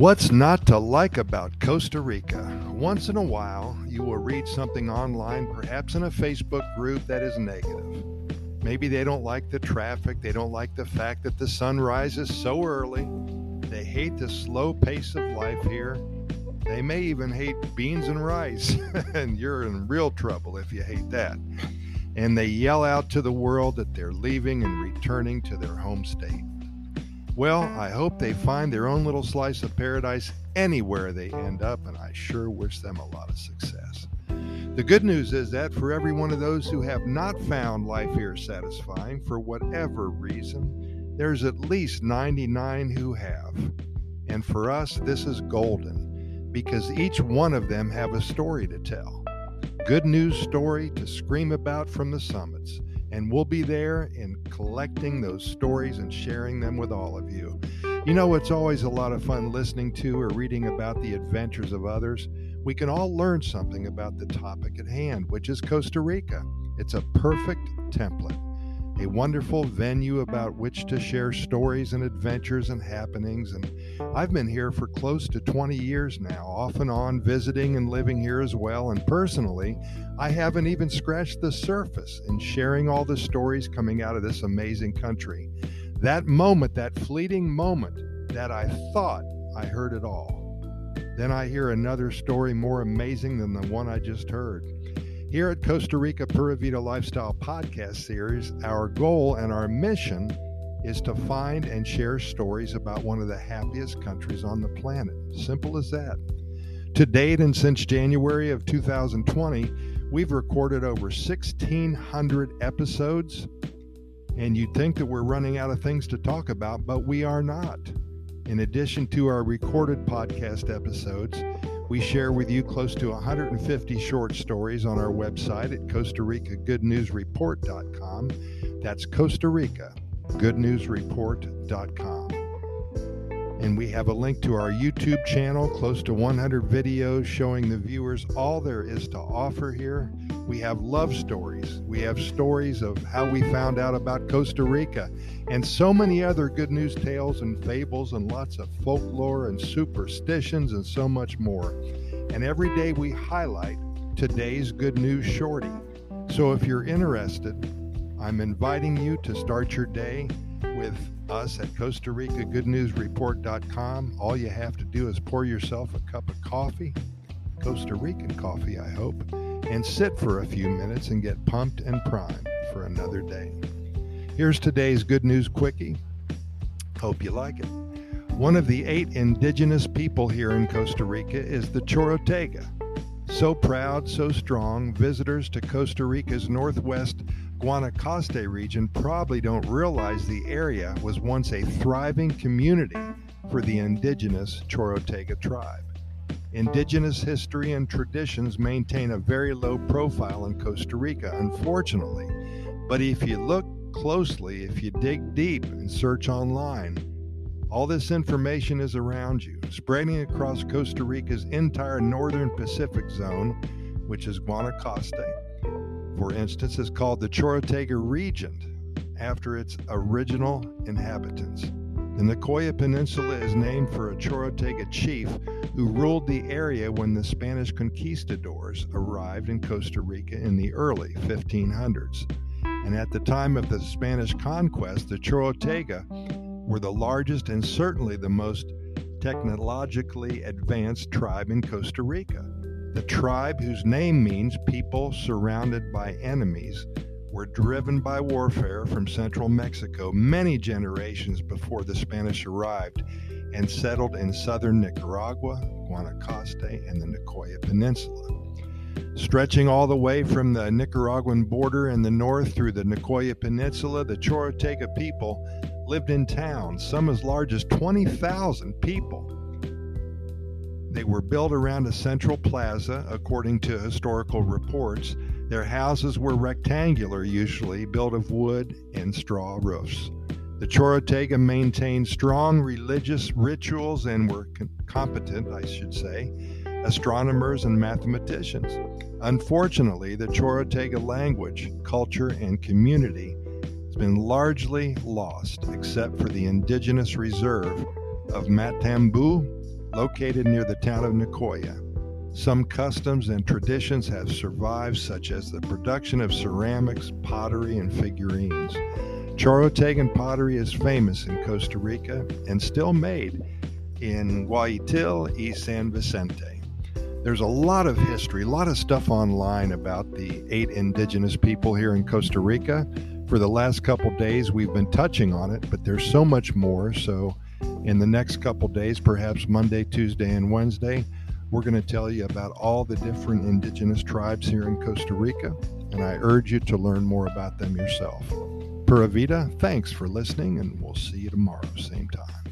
What's not to like about Costa Rica? Once in a while, you will read something online, perhaps in a Facebook group, that is negative. Maybe they don't like the traffic, they don't like the fact that the sun rises so early, they hate the slow pace of life here. They may even hate beans and rice, and you're in real trouble if you hate that. And they yell out to the world that they're leaving and returning to their home state. Well, I hope they find their own little slice of paradise anywhere they end up, and I sure wish them a lot of success. The good news is that for every one of those who have not found life here satisfying for whatever reason, there's at least 99 who have. And for us, this is golden because each one of them have a story to tell. Good news story to scream about from the summits and we'll be there in collecting those stories and sharing them with all of you. You know, it's always a lot of fun listening to or reading about the adventures of others. We can all learn something about the topic at hand, which is Costa Rica. It's a perfect template a wonderful venue about which to share stories and adventures and happenings. And I've been here for close to 20 years now, off and on, visiting and living here as well. And personally, I haven't even scratched the surface in sharing all the stories coming out of this amazing country. That moment, that fleeting moment that I thought I heard it all. Then I hear another story more amazing than the one I just heard. Here at Costa Rica Pura Vida Lifestyle Podcast Series, our goal and our mission is to find and share stories about one of the happiest countries on the planet. Simple as that. To date, and since January of 2020, we've recorded over 1,600 episodes. And you'd think that we're running out of things to talk about, but we are not. In addition to our recorded podcast episodes, we share with you close to 150 short stories on our website at Costa Rica Good News Report.com. That's Costa Rica Good News Report.com. And we have a link to our YouTube channel, close to 100 videos showing the viewers all there is to offer here. We have love stories. We have stories of how we found out about Costa Rica and so many other good news tales and fables and lots of folklore and superstitions and so much more. And every day we highlight today's good news shorty. So if you're interested, I'm inviting you to start your day with us at Costa Rica Good News Report.com. All you have to do is pour yourself a cup of coffee, Costa Rican coffee, I hope, and sit for a few minutes and get pumped and primed for another day. Here's today's Good News Quickie. Hope you like it. One of the eight indigenous people here in Costa Rica is the Chorotega. So proud, so strong, visitors to Costa Rica's northwest Guanacaste region probably don't realize the area was once a thriving community for the indigenous Chorotega tribe. Indigenous history and traditions maintain a very low profile in Costa Rica, unfortunately. But if you look closely, if you dig deep and search online, all this information is around you, spreading across Costa Rica's entire northern Pacific zone, which is Guanacaste for instance, is called the Chorotega Region after its original inhabitants. The Nicoya Peninsula is named for a Chorotega chief who ruled the area when the Spanish conquistadors arrived in Costa Rica in the early 1500s. And at the time of the Spanish conquest, the Chorotega were the largest and certainly the most technologically advanced tribe in Costa Rica. The tribe, whose name means people surrounded by enemies, were driven by warfare from central Mexico many generations before the Spanish arrived and settled in southern Nicaragua, Guanacaste, and the Nicoya Peninsula. Stretching all the way from the Nicaraguan border in the north through the Nicoya Peninsula, the Chorotega people lived in towns, some as large as 20,000 people. They were built around a central plaza, according to historical reports. Their houses were rectangular, usually built of wood and straw roofs. The Chorotega maintained strong religious rituals and were competent, I should say, astronomers and mathematicians. Unfortunately, the Chorotega language, culture, and community has been largely lost, except for the indigenous reserve of Matambu located near the town of Nicoya. Some customs and traditions have survived, such as the production of ceramics, pottery, and figurines. Chorotegan pottery is famous in Costa Rica and still made in Guaitil y San Vicente. There's a lot of history, a lot of stuff online about the eight indigenous people here in Costa Rica. For the last couple days, we've been touching on it, but there's so much more. So, in the next couple days, perhaps Monday, Tuesday, and Wednesday, we're going to tell you about all the different indigenous tribes here in Costa Rica, and I urge you to learn more about them yourself. Pura Vida, thanks for listening, and we'll see you tomorrow, same time.